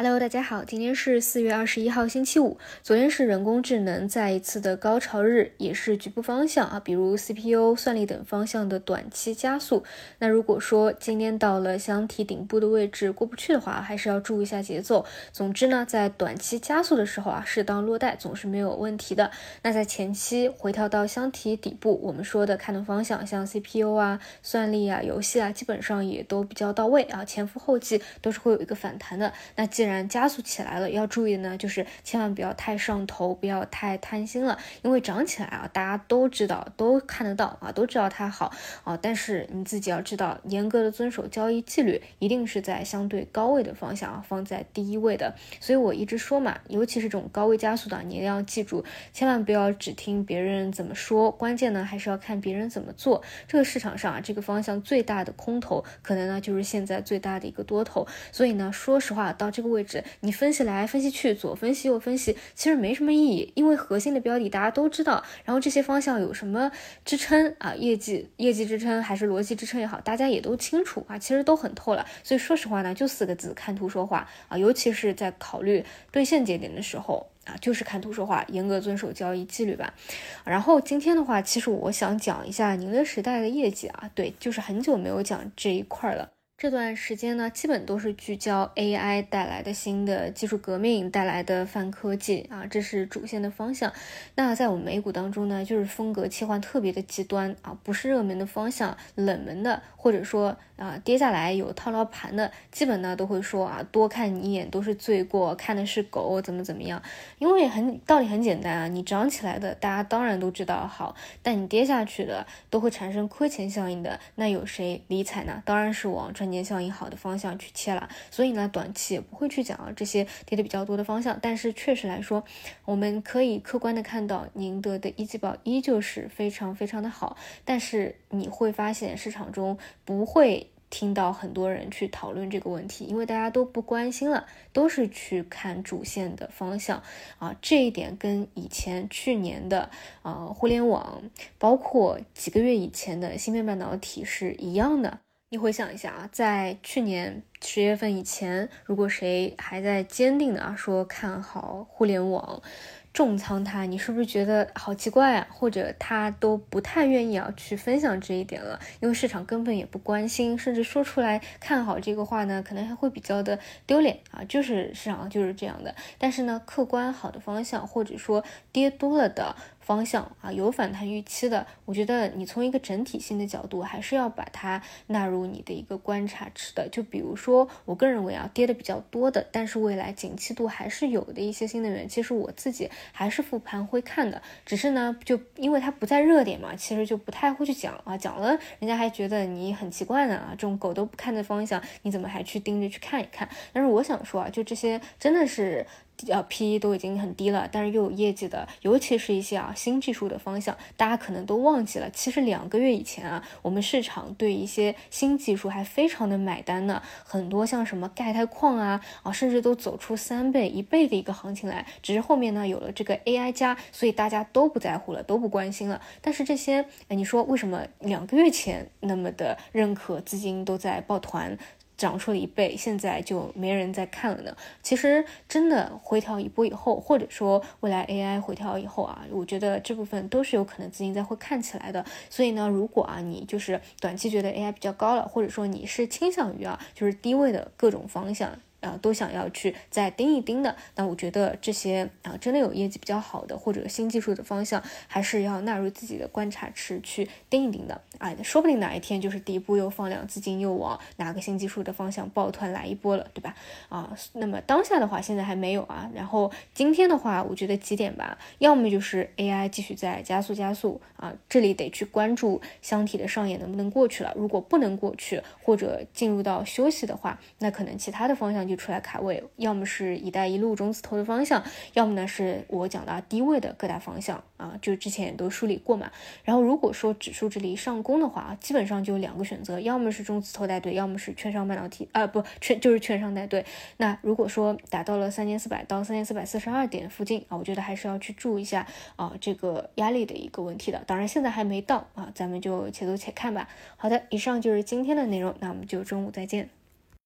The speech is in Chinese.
Hello，大家好，今天是四月二十一号，星期五。昨天是人工智能再一次的高潮日，也是局部方向啊，比如 CPU、算力等方向的短期加速。那如果说今天到了箱体顶部的位置过不去的话，还是要注意一下节奏。总之呢，在短期加速的时候啊，适当落袋总是没有问题的。那在前期回调到箱体底部，我们说的看的方向，像 CPU 啊、算力啊、游戏啊，基本上也都比较到位啊，前赴后继都是会有一个反弹的。那既然然加速起来了，要注意呢，就是千万不要太上头，不要太贪心了。因为涨起来啊，大家都知道，都看得到啊，都知道它好啊。但是你自己要知道，严格的遵守交易纪律，一定是在相对高位的方向啊，放在第一位的。所以我一直说嘛，尤其是这种高位加速的，你一定要记住，千万不要只听别人怎么说，关键呢还是要看别人怎么做。这个市场上啊，这个方向最大的空头，可能呢就是现在最大的一个多头。所以呢，说实话，到这个位。位置，你分析来分析去，左分析右分析，其实没什么意义，因为核心的标的大家都知道，然后这些方向有什么支撑啊，业绩业绩支撑还是逻辑支撑也好，大家也都清楚啊，其实都很透了。所以说实话呢，就四个字，看图说话啊，尤其是在考虑兑现节点的时候啊，就是看图说话，严格遵守交易纪律吧。然后今天的话，其实我想讲一下宁德时代的业绩啊，对，就是很久没有讲这一块了。这段时间呢，基本都是聚焦 AI 带来的新的技术革命带来的泛科技啊，这是主线的方向。那在我们美股当中呢，就是风格切换特别的极端啊，不是热门的方向，冷门的，或者说啊跌下来有套牢盘的，基本呢都会说啊，多看你一眼都是罪过，看的是狗怎么怎么样。因为很道理很简单啊，你涨起来的大家当然都知道好，但你跌下去的都会产生亏钱效应的，那有谁理睬呢？当然是往年效应好的方向去切了，所以呢，短期也不会去讲啊这些跌的比较多的方向。但是确实来说，我们可以客观的看到，宁德的一季报依旧是非常非常的好。但是你会发现市场中不会听到很多人去讨论这个问题，因为大家都不关心了，都是去看主线的方向啊。这一点跟以前去年的啊互联网，包括几个月以前的芯片半导体是一样的。你回想一下啊，在去年十月份以前，如果谁还在坚定的啊说看好互联网，重仓它，你是不是觉得好奇怪啊？或者他都不太愿意啊去分享这一点了，因为市场根本也不关心，甚至说出来看好这个话呢，可能还会比较的丢脸啊。就是市场就是这样的。但是呢，客观好的方向，或者说跌多了的。方向啊，有反弹预期的，我觉得你从一个整体性的角度，还是要把它纳入你的一个观察池的。就比如说，我个人认为啊，跌的比较多的，但是未来景气度还是有的一些新能源，其实我自己还是复盘会看的。只是呢，就因为它不在热点嘛，其实就不太会去讲啊，讲了人家还觉得你很奇怪呢啊，这种狗都不看的方向，你怎么还去盯着去看一看？但是我想说啊，就这些真的是。呃，P E 都已经很低了，但是又有业绩的，尤其是一些啊新技术的方向，大家可能都忘记了。其实两个月以前啊，我们市场对一些新技术还非常的买单呢，很多像什么钙钛矿啊啊，甚至都走出三倍、一倍的一个行情来。只是后面呢有了这个 A I 加，所以大家都不在乎了，都不关心了。但是这些，你说为什么两个月前那么的认可，资金都在抱团？涨出了一倍，现在就没人再看了呢。其实真的回调一波以后，或者说未来 AI 回调以后啊，我觉得这部分都是有可能资金在会看起来的。所以呢，如果啊你就是短期觉得 AI 比较高了，或者说你是倾向于啊就是低位的各种方向。啊，都想要去再盯一盯的，那我觉得这些啊，真的有业绩比较好的或者新技术的方向，还是要纳入自己的观察池去盯一盯的。哎，说不定哪一天就是底部又放量，资金又往哪个新技术的方向抱团来一波了，对吧？啊，那么当下的话，现在还没有啊。然后今天的话，我觉得几点吧，要么就是 AI 继续在加速加速啊，这里得去关注箱体的上沿能不能过去了。如果不能过去，或者进入到休息的话，那可能其他的方向。就出来卡位，要么是一带一路中字头的方向，要么呢是我讲的低位的各大方向啊，就之前也都梳理过嘛。然后如果说指数这里上攻的话，基本上就两个选择，要么是中字头带队，要么是券商半导体啊，不券就是券商带队。那如果说达到了三千四百到三千四百四十二点附近啊，我觉得还是要去注意一下啊这个压力的一个问题的。当然现在还没到啊，咱们就且走且看吧。好的，以上就是今天的内容，那我们就中午再见。